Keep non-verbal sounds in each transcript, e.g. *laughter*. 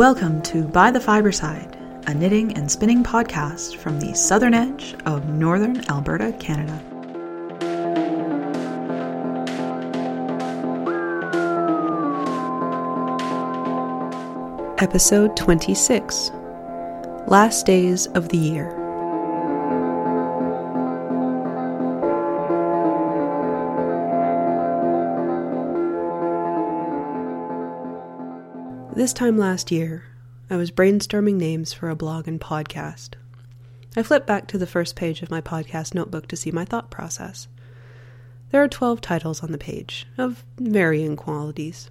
Welcome to By the Fiberside, a knitting and spinning podcast from the southern edge of northern Alberta, Canada. Episode 26 Last Days of the Year. This time last year, I was brainstorming names for a blog and podcast. I flipped back to the first page of my podcast notebook to see my thought process. There are 12 titles on the page, of varying qualities,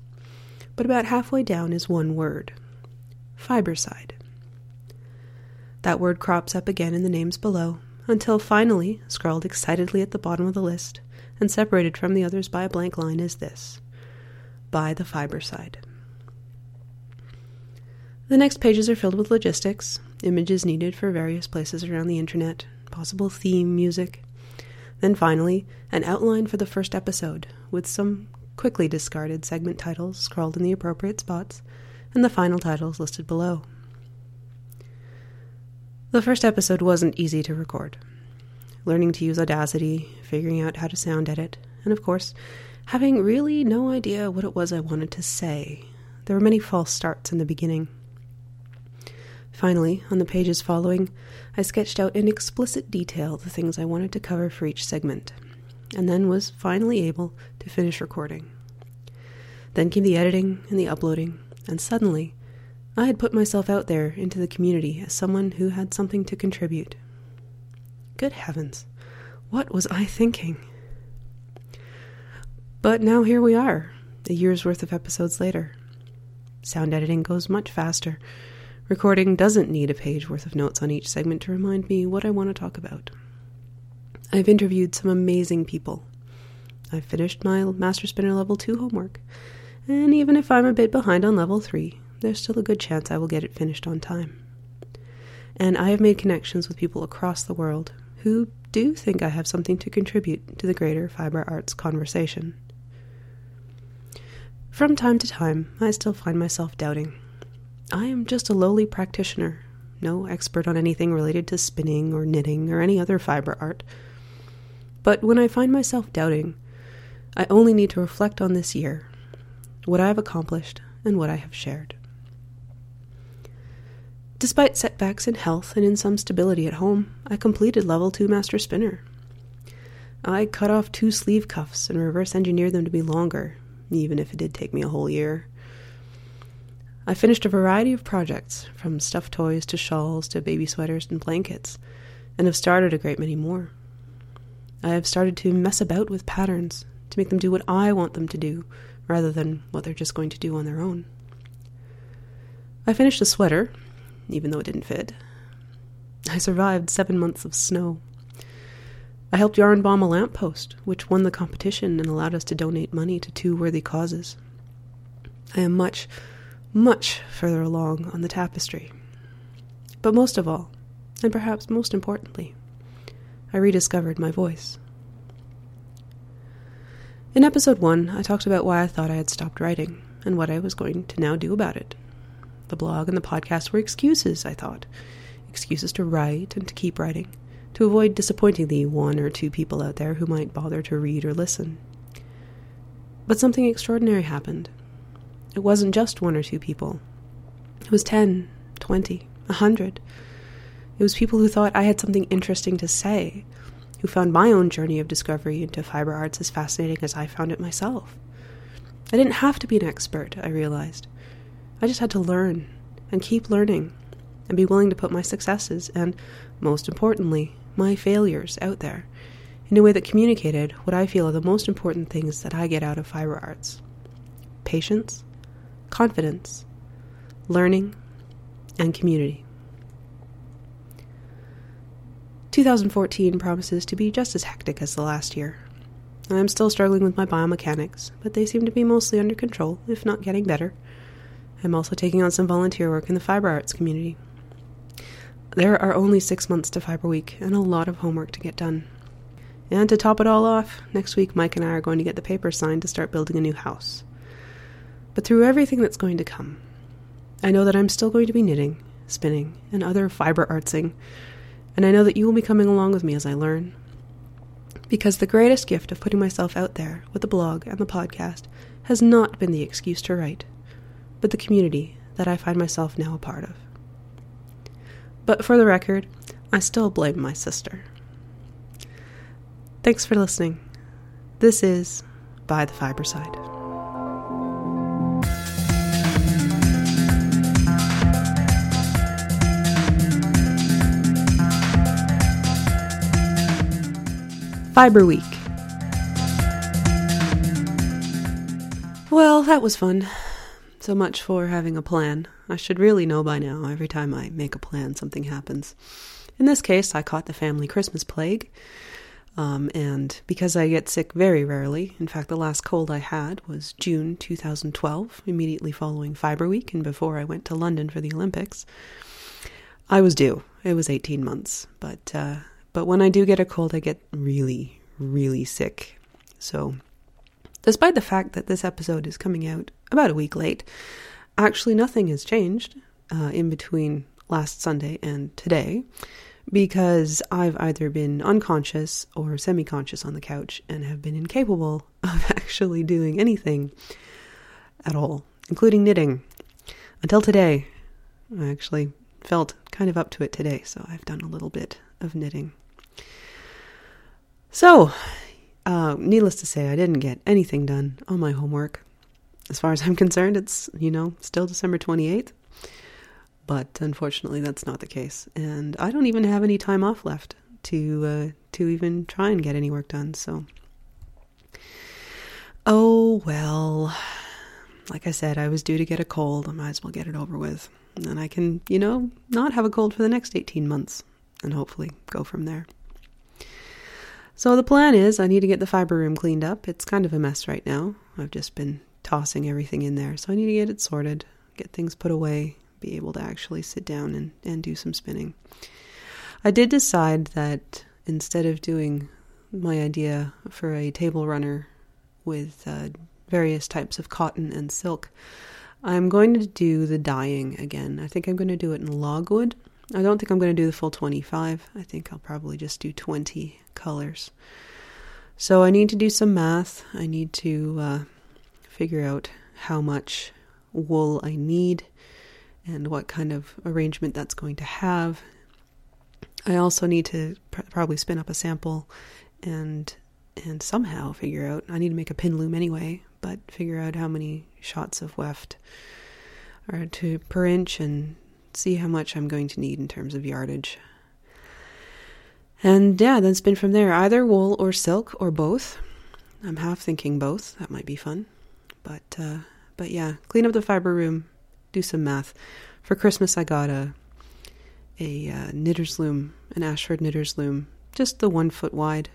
but about halfway down is one word Fiberside. That word crops up again in the names below, until finally, scrawled excitedly at the bottom of the list, and separated from the others by a blank line, is this By the Fiberside. The next pages are filled with logistics, images needed for various places around the internet, possible theme music. Then finally, an outline for the first episode, with some quickly discarded segment titles scrawled in the appropriate spots, and the final titles listed below. The first episode wasn't easy to record. Learning to use Audacity, figuring out how to sound edit, and of course, having really no idea what it was I wanted to say. There were many false starts in the beginning. Finally, on the pages following, I sketched out in explicit detail the things I wanted to cover for each segment, and then was finally able to finish recording. Then came the editing and the uploading, and suddenly, I had put myself out there into the community as someone who had something to contribute. Good heavens, what was I thinking? But now here we are, a year's worth of episodes later. Sound editing goes much faster Recording doesn't need a page worth of notes on each segment to remind me what I want to talk about. I've interviewed some amazing people. I've finished my Master Spinner Level 2 homework, and even if I'm a bit behind on Level 3, there's still a good chance I will get it finished on time. And I have made connections with people across the world who do think I have something to contribute to the greater fiber arts conversation. From time to time, I still find myself doubting I am just a lowly practitioner, no expert on anything related to spinning or knitting or any other fiber art. But when I find myself doubting, I only need to reflect on this year, what I have accomplished, and what I have shared. Despite setbacks in health and in some stability at home, I completed level 2 master spinner. I cut off two sleeve cuffs and reverse engineered them to be longer, even if it did take me a whole year. I finished a variety of projects, from stuffed toys to shawls to baby sweaters and blankets, and have started a great many more. I have started to mess about with patterns to make them do what I want them to do, rather than what they're just going to do on their own. I finished a sweater, even though it didn't fit. I survived seven months of snow. I helped yarn bomb a lamppost, which won the competition and allowed us to donate money to two worthy causes. I am much, much further along on the tapestry. But most of all, and perhaps most importantly, I rediscovered my voice. In episode 1, I talked about why I thought I had stopped writing and what I was going to now do about it. The blog and the podcast were excuses, I thought. Excuses to write and to keep writing, to avoid disappointing the one or two people out there who might bother to read or listen. But something extraordinary happened. It wasn't just one or two people. It was ten, twenty, a hundred. It was people who thought I had something interesting to say, who found my own journey of discovery into fiber arts as fascinating as I found it myself. I didn't have to be an expert, I realized. I just had to learn and keep learning and be willing to put my successes and, most importantly, my failures out there in a way that communicated what I feel are the most important things that I get out of fiber arts patience, confidence, learning, and community. 2014 promises to be just as hectic as the last year. I'm still struggling with my biomechanics, but they seem to be mostly under control, if not getting better. I'm also taking on some volunteer work in the fiber arts community. There are only six months to Fiber Week and a lot of homework to get done. And to top it all off, next week Mike and I are going to get the papers signed to start building a new house. But through everything that's going to come, I know that I'm still going to be knitting, spinning, and other fiber artsing, and I know that you will be coming along with me as I learn. Because the greatest gift of putting myself out there with the blog and the podcast has not been the excuse to write, but the community that I find myself now a part of. But for the record, I still blame my sister. Thanks for listening. This is By the Fiber Side. Fiber Week. Well, that was fun. So much for having a plan. I should really know by now. Every time I make a plan, something happens. In this case, I caught the family Christmas plague. Um, and because I get sick very rarely, in fact, the last cold I had was June 2012, immediately following Fiber Week and before I went to London for the Olympics. I was due. It was 18 months. But, uh, but when I do get a cold, I get really, really sick. So, despite the fact that this episode is coming out about a week late, actually nothing has changed uh, in between last Sunday and today because I've either been unconscious or semi conscious on the couch and have been incapable *laughs* of actually doing anything at all, including knitting. Until today, I actually felt kind of up to it today, so I've done a little bit of knitting. So, uh, needless to say, I didn't get anything done on my homework. As far as I'm *laughs* concerned, it's, you know, still December 28th. But unfortunately, that's not the case. And I don't even have any time off left to uh, to even try and get any work done. So, oh well. Like I said, I was due to get a cold. I might as well get it over with. And I can, you know, not have a cold for the next 18 months and hopefully go from there. So the plan is I need to get the fiber room cleaned up. It's kind of a mess right now. I've just been tossing everything in there. So I need to get it sorted, get things put away, be able to actually sit down and, and do some spinning. I did decide that instead of doing my idea for a table runner with uh, various types of cotton and silk, I'm going to do the dyeing again. I think I'm going to do it in logwood. I don't think I'm going to do the full 25. I think I'll probably just do 20 colors. So I need to do some math. I need to uh, figure out how much wool I need and what kind of arrangement that's going to have. I also need to pr- probably spin up a sample and and somehow figure out I need to make a pin loom anyway, but figure out how many shots of weft are to per inch and see how much I'm going to need in terms of yardage. And yeah, then spin from there, either wool or silk or both. I'm half thinking both. That might be fun. But uh, but yeah, clean up the fiber room, do some math. For Christmas, I got a a uh, knitter's loom, an Ashford knitter's loom, just the one foot wide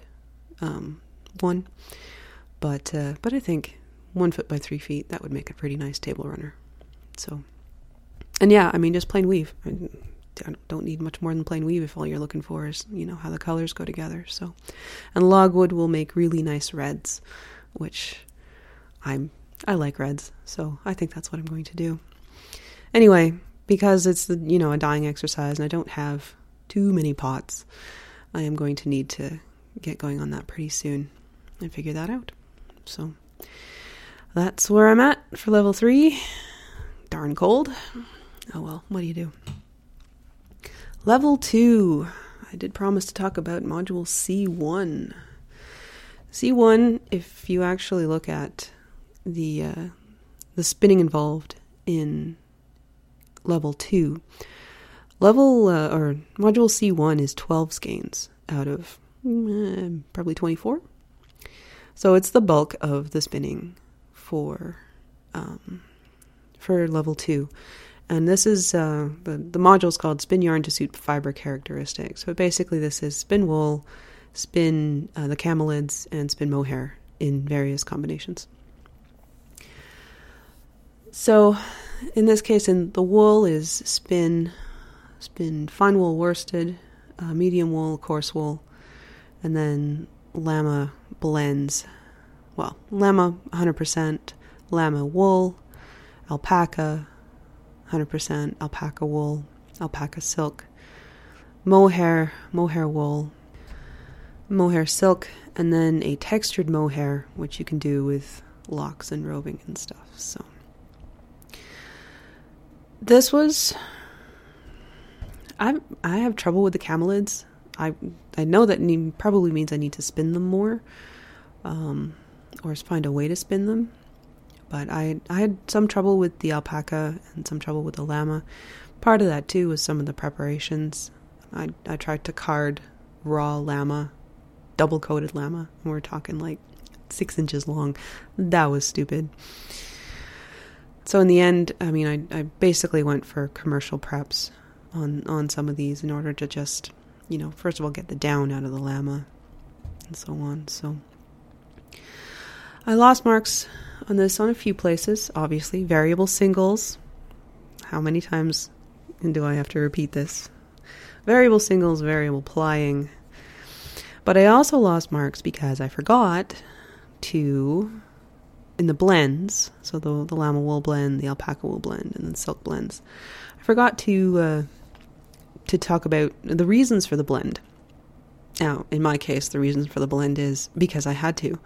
um, one. But uh, but I think one foot by three feet that would make a pretty nice table runner. So, and yeah, I mean just plain weave. I don't need much more than plain weave if all you're looking for is you know how the colors go together. So, and logwood will make really nice reds, which I'm I like reds, so I think that's what I'm going to do. Anyway, because it's you know a dyeing exercise and I don't have too many pots, I am going to need to get going on that pretty soon and figure that out. So that's where I'm at for level three. Darn cold. Oh well, what do you do? Level two. I did promise to talk about module C1. C1, if you actually look at the uh, the spinning involved in level 2. Level, uh, or module C1 is 12 skeins out of uh, probably 24. So it's the bulk of the spinning for um, for level 2. And this is uh, the the module is called Spin Yarn to Suit Fiber Characteristics. So basically, this is spin wool, spin uh, the camelids, and spin mohair in various combinations. So, in this case, in the wool is spin, spin fine wool worsted, uh, medium wool, coarse wool, and then llama blends. Well, llama 100%, llama wool, alpaca, 100% alpaca wool, alpaca silk, mohair, mohair wool, mohair silk, and then a textured mohair, which you can do with locks and roving and stuff. So. This was I I have trouble with the camelids. I I know that probably means I need to spin them more, um, or find a way to spin them. But I I had some trouble with the alpaca and some trouble with the llama. Part of that too was some of the preparations. I I tried to card raw llama, double coated llama, and we're talking like six inches long. That was stupid. So in the end, I mean, I I basically went for commercial preps on on some of these in order to just, you know, first of all get the down out of the llama and so on. So I lost marks on this on a few places, obviously. Variable singles. How many times do I have to repeat this? Variable singles, variable plying. But I also lost marks because I forgot to in the blends, so the the llama wool blend, the alpaca wool blend, and the silk blends. I forgot to uh, to talk about the reasons for the blend. Now, in my case, the reasons for the blend is because I had to,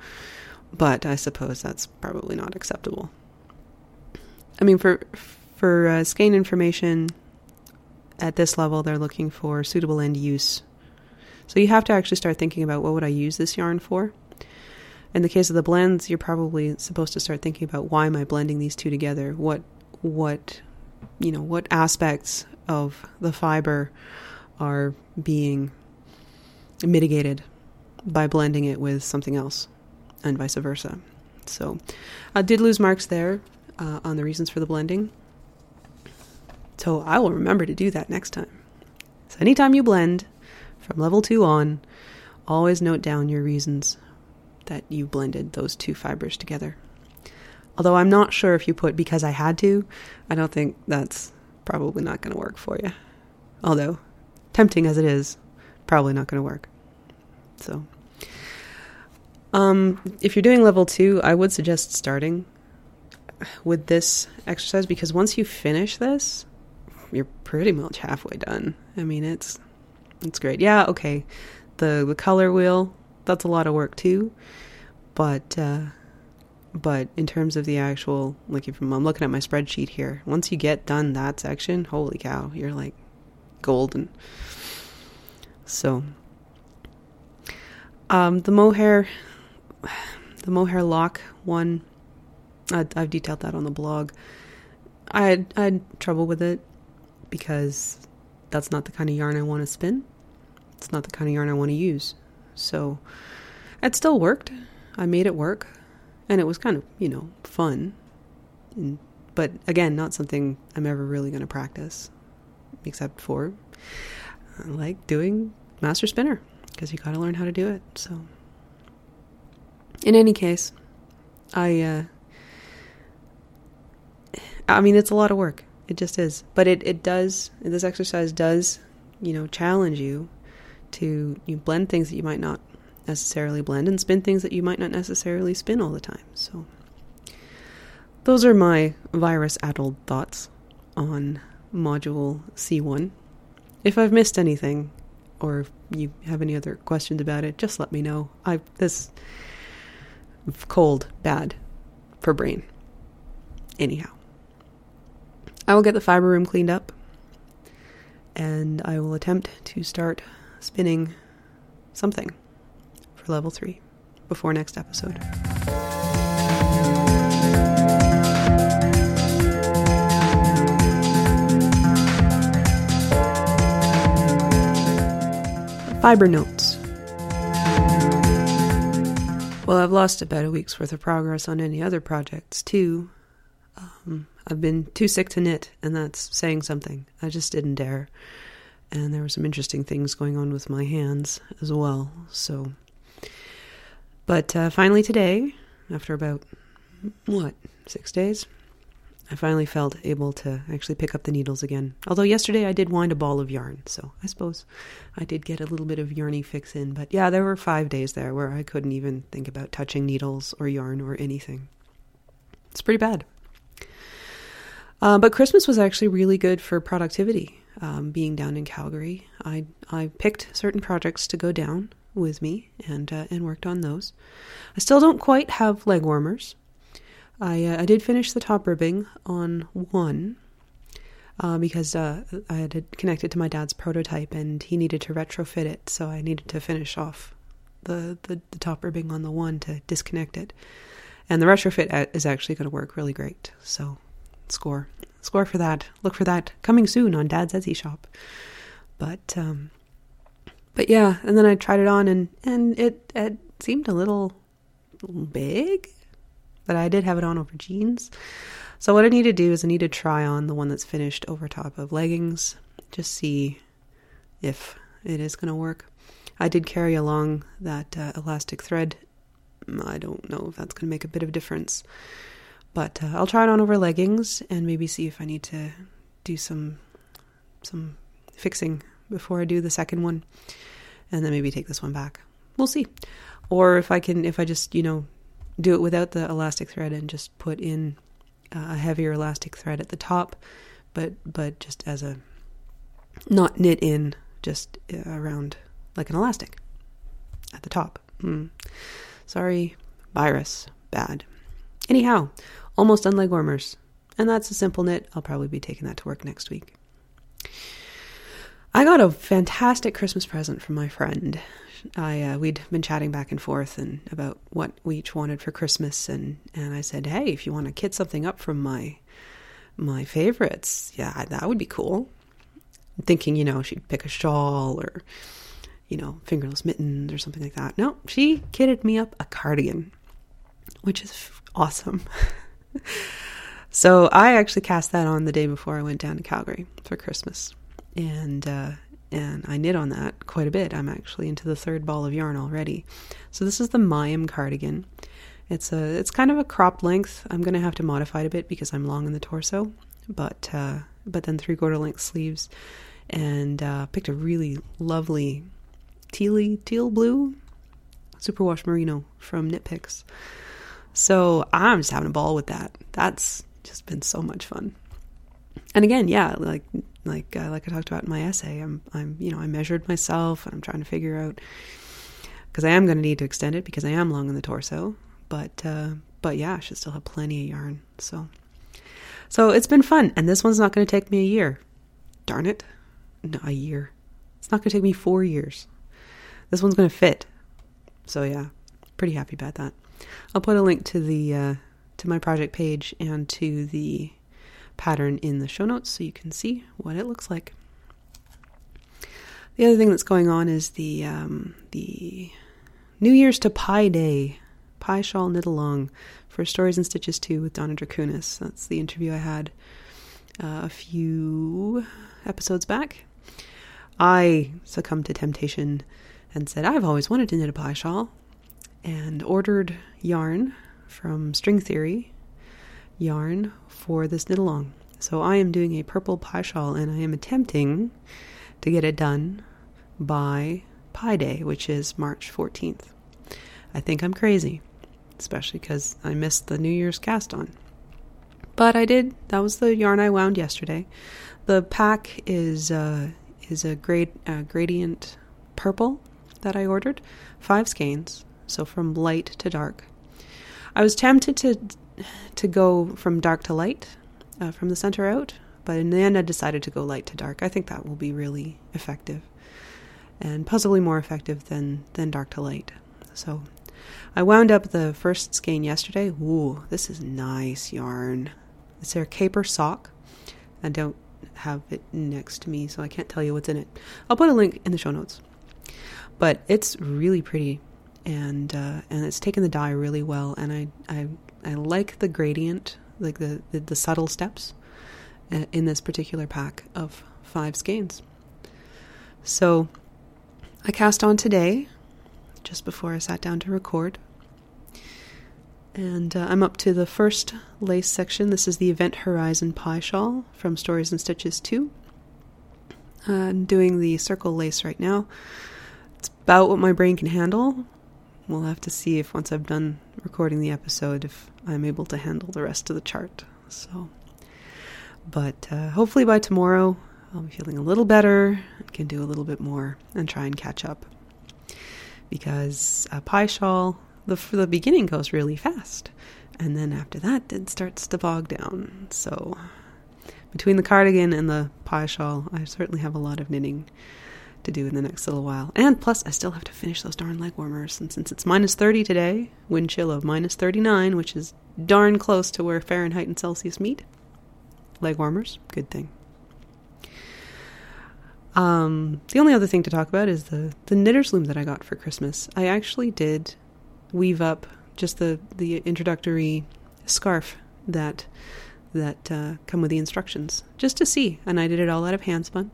but I suppose that's probably not acceptable. I mean, for for uh, skein information at this level, they're looking for suitable end use. So you have to actually start thinking about what would I use this yarn for. In the case of the blends, you're probably supposed to start thinking about why am I blending these two together? What what you know, what aspects of the fiber are being mitigated by blending it with something else and vice versa. So I did lose marks there uh, on the reasons for the blending. So I will remember to do that next time. So anytime you blend from level 2 on, always note down your reasons that you blended those two fibers together. Although I'm not sure if you put because I had to, I don't think that's probably not going to work for you. Although, tempting as it is, probably not going to work. So, um, if you're doing level two, I would suggest starting with this exercise because once you finish this, you're pretty much halfway done. I mean, it's it's great. Yeah, okay. The the color wheel, that's a lot of work too. But uh but in terms of the actual like if I'm looking at my spreadsheet here, once you get done that section, holy cow, you're like golden. So um the mohair the mohair lock one I, I've detailed that on the blog. I had, I had trouble with it because that's not the kind of yarn I want to spin. It's not the kind of yarn I want to use. So it still worked. I made it work. And it was kind of, you know, fun. And, but again, not something I'm ever really going to practice, except for uh, like doing master spinner, because you got to learn how to do it. So, in any case, I, uh, I mean, it's a lot of work. It just is. But it, it does, this exercise does, you know, challenge you to you blend things that you might not necessarily blend and spin things that you might not necessarily spin all the time. So, those are my virus addled thoughts on module C1. If I've missed anything, or if you have any other questions about it, just let me know. I this cold bad for brain. Anyhow, I will get the fiber room cleaned up, and I will attempt to start spinning something for level 3 before next episode. Fiber notes. Well, I've lost about a week's worth of progress on any other projects, too. Um, I've been too sick to knit, and that's saying something. I just didn't dare. And there were some interesting things going on with my hands as well, so but uh, finally, today, after about, what, six days, I finally felt able to actually pick up the needles again. Although yesterday I did wind a ball of yarn, so I suppose I did get a little bit of yarny fix in. But yeah, there were five days there where I couldn't even think about touching needles or yarn or anything. It's pretty bad. Uh, but Christmas was actually really good for productivity. Um, being down in Calgary, I I picked certain projects to go down with me and uh, and worked on those. I still don't quite have leg warmers. I uh, I did finish the top ribbing on one uh, because uh, I had connected to my dad's prototype and he needed to retrofit it, so I needed to finish off the, the, the top ribbing on the one to disconnect it. And the retrofit is actually going to work really great. So score score for that. Look for that coming soon on Dad's Etsy shop. But um, but yeah, and then I tried it on and and it it seemed a little big, but I did have it on over jeans. So what I need to do is I need to try on the one that's finished over top of leggings, just see if it is going to work. I did carry along that uh, elastic thread. I don't know if that's going to make a bit of a difference, but uh, I'll try it on over leggings and maybe see if I need to do some some fixing before I do the second one, and then maybe take this one back. We'll see, or if I can, if I just you know do it without the elastic thread and just put in a heavier elastic thread at the top, but but just as a not knit in, just uh, around like an elastic at the top. Mm. Sorry, virus, bad. Anyhow, almost done leg warmers, and that's a simple knit. I'll probably be taking that to work next week. I got a fantastic Christmas present from my friend. I uh, we'd been chatting back and forth and about what we each wanted for Christmas, and and I said, hey, if you want to kit something up from my my favorites, yeah, that would be cool. Thinking, you know, she'd pick a shawl or you know fingerless mittens or something like that. No, she kitted me up a cardigan, which is awesome. *laughs* so I actually cast that on the day before I went down to Calgary for Christmas, and uh, and I knit on that quite a bit. I'm actually into the third ball of yarn already. So this is the Mayim cardigan. It's a it's kind of a crop length. I'm gonna have to modify it a bit because I'm long in the torso, but uh, but then three quarter length sleeves, and uh, picked a really lovely tealy teal blue superwash merino from Knit Picks. So I'm just having a ball with that. That's just been so much fun. And again, yeah, like like uh, like I talked about in my essay, I'm I'm you know I measured myself and I'm trying to figure out because I am going to need to extend it because I am long in the torso, but uh, but yeah, I should still have plenty of yarn. So so it's been fun, and this one's not going to take me a year. Darn it, no, a year. It's not going to take me four years. This one's going to fit. So yeah, pretty happy about that. I'll put a link to the uh, to my project page and to the pattern in the show notes so you can see what it looks like. The other thing that's going on is the um, the New Year's to Pi Day pi shawl knit along for Stories in Stitches 2 with Donna Druchunas. That's the interview I had uh, a few episodes back. I succumbed to temptation and said, I've always wanted to knit a pi shawl, and ordered yarn from String Theory yarn for this knit along. So I am doing a purple pi shawl and I am attempting to get it done by Pi Day, which is March 14th. I think I'm crazy, especially because I missed the New Year's cast on. But I did. That was the yarn I wound yesterday. The pack is uh, is a grade uh, gradient purple that I ordered, five skeins, so from light to dark. I was tempted to to go from dark to light, uh, from the center out, but in the end I decided to go light to dark. I think that will be really effective, and possibly more effective than than dark to light. So I wound up the first skein yesterday. Ooh, this is nice yarn. It's their caper sock. I don't have it next to me, so I can't tell you what's in it. I'll put a link in the show notes. But it's really pretty and uh, and it's taken the dye really well, and I I, I like the gradient, like the, the, the subtle steps uh, in this particular pack of five skeins. So I cast on today, just before I sat down to record, and uh, I'm up to the first lace section. This is the Event Horizon Pi Shawl from Stories in Stitches 2. I'm doing the circle lace right now. It's about what my brain can handle. We'll have to see if once I've done recording the episode if I'm able to handle the rest of the chart. So But uh, hopefully by tomorrow, I'll be feeling a little better and can do a little bit more and try and catch up. Because a pi shawl, the, the beginning goes really fast. And then after that, it starts to bog down. So between the cardigan and the pi shawl, I certainly have a lot of knitting to do in the next little while. And plus, I still have to finish those darn leg warmers. And since it's minus 30 today, wind chill of minus 39, which is darn close to where Fahrenheit and Celsius meet, leg warmers, good thing. Um, the only other thing to talk about is the, the knitter's loom that I got for Christmas. I actually did weave up just the, the introductory scarf that that uh, come with the instructions just to see and i did it all out of handspun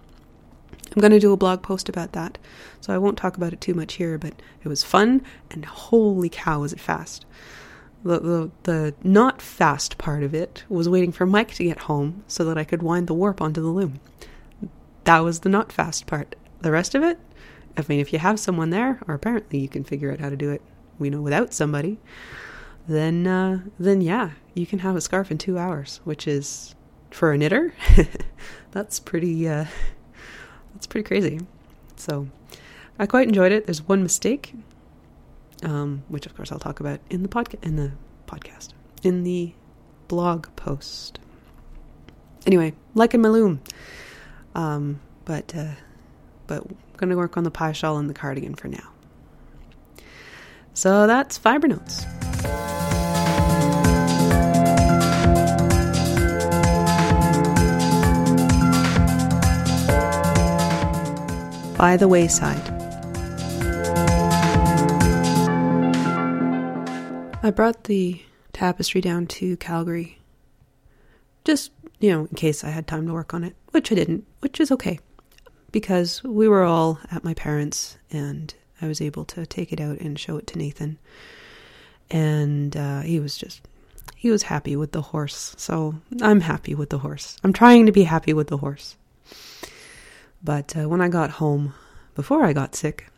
i'm going to do a blog post about that. So i won't talk about it too much here but it was fun and holy cow was it fast. The, the, the not fast part of it was waiting for mike to get home so that i could wind the warp onto the loom. That was the not fast part. The rest of it i mean if you have someone there or apparently you can figure out how to do it we know without somebody then uh, then yeah, you can have a scarf in two hours, which is for a knitter, *laughs* that's pretty uh, that's pretty crazy. So I quite enjoyed it. There's one mistake, um, which of course I'll talk about in the podcast in the podcast in the blog post. Anyway, like in my loom, um, but uh, but I'm gonna work on the pi shawl and the cardigan for now. So that's Fiber Notes. By the Wayside. I brought the tapestry down to Calgary. Just, you know, in case I had time to work on it, which I didn't, which is okay. Because we were all at my parents' and I was able to take it out and show it to Nathan. And uh, he was just, he was happy with the horse. So I'm happy with the horse. I'm trying to be happy with the horse. But uh, when I got home, before I got sick,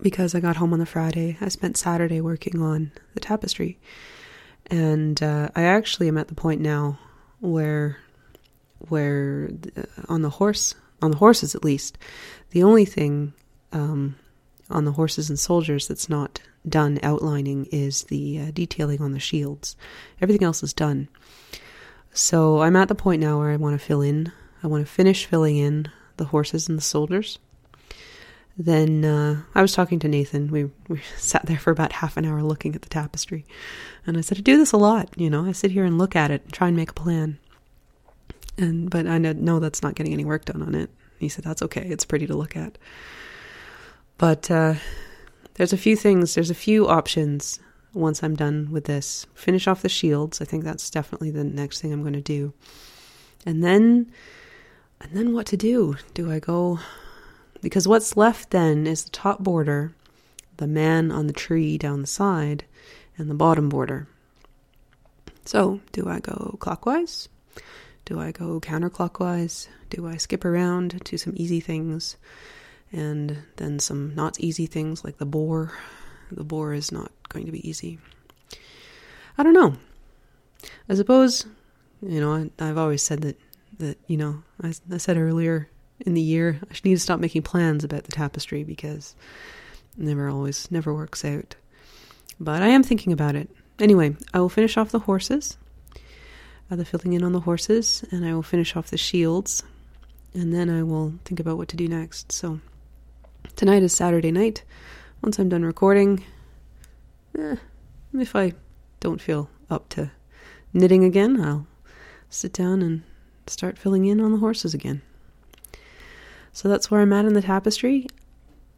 because I got home on the Friday, I spent Saturday working on the tapestry. And uh, I actually am at the point now where, where uh, on the horse, on the horses at least, the only thing um, on the horses and soldiers that's not done outlining is the uh, detailing on the shields. Everything else is done. So I'm at the point now where I want to fill in. I want to finish filling in the horses and the soldiers. Then uh, I was talking to Nathan. We we *laughs* sat there for about half an hour looking at the tapestry, and I said, "I do this a lot. You know, I sit here and look at it, and try and make a plan." And but I know, that's not getting any work done on it. He said, "That's okay. It's pretty to look at." But uh, there's a few things, there's a few options once I'm done with this. Finish off the shields. I think that's definitely the next thing I'm going to do. And then, and then what to do? Do I go? Because what's left then is the top border, the man on the tree down the side, and the bottom border. So, do I go clockwise? Do I go counterclockwise? Do I skip around to some easy things? and then some not easy things like the boar. The boar is not going to be easy. I don't know. I suppose, you know, I, have always said that, that you know, I, I said earlier in the year, I need to stop making plans about the tapestry because it never always, never works out. But I am thinking about it. Anyway, I will finish off the horses, uh, the filling in on the horses, and I will finish off the shields, and then I will think about what to do next. So, Tonight is Saturday night. Once I'm done recording, eh, if I don't feel up to knitting again, I'll sit down and start filling in on the horses again. So that's where I'm at in the tapestry.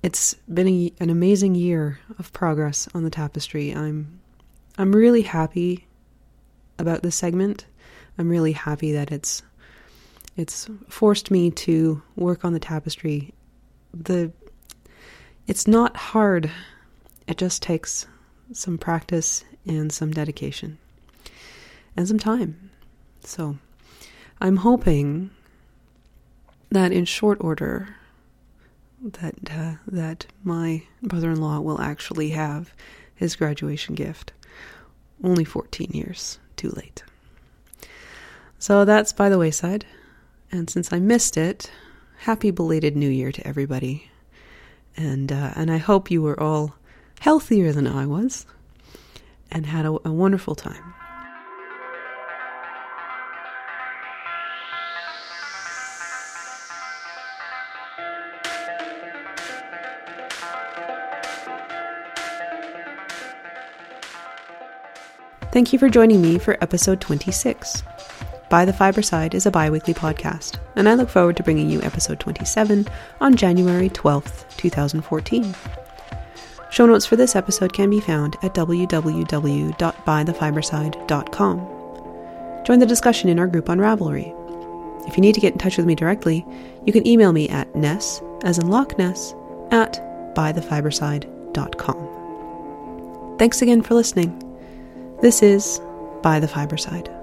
It's been a, an amazing year of progress on the tapestry. I'm I'm really happy about this segment. I'm really happy that it's it's forced me to work on the tapestry. The it's not hard, it just takes some practice and some dedication and some time. So I'm hoping that in short order, that uh, that my brother-in-law will actually have his graduation gift. Only 14 years too late. So that's by the wayside. And since I missed it, happy belated New Year to everybody. And uh, and I hope you were all healthier than I was, and had a, a wonderful time. Thank you for joining me for episode 26. By the Fiberside is a bi weekly podcast, and I look forward to bringing you episode 27 on January 12th, 2014. Show notes for this episode can be found at www.bythefiberside.com. Join the discussion in our group on Ravelry. If you need to get in touch with me directly, you can email me at ness, as in Loch Ness, at bythefiberside.com. Thanks again for listening. This is By the Fiberside.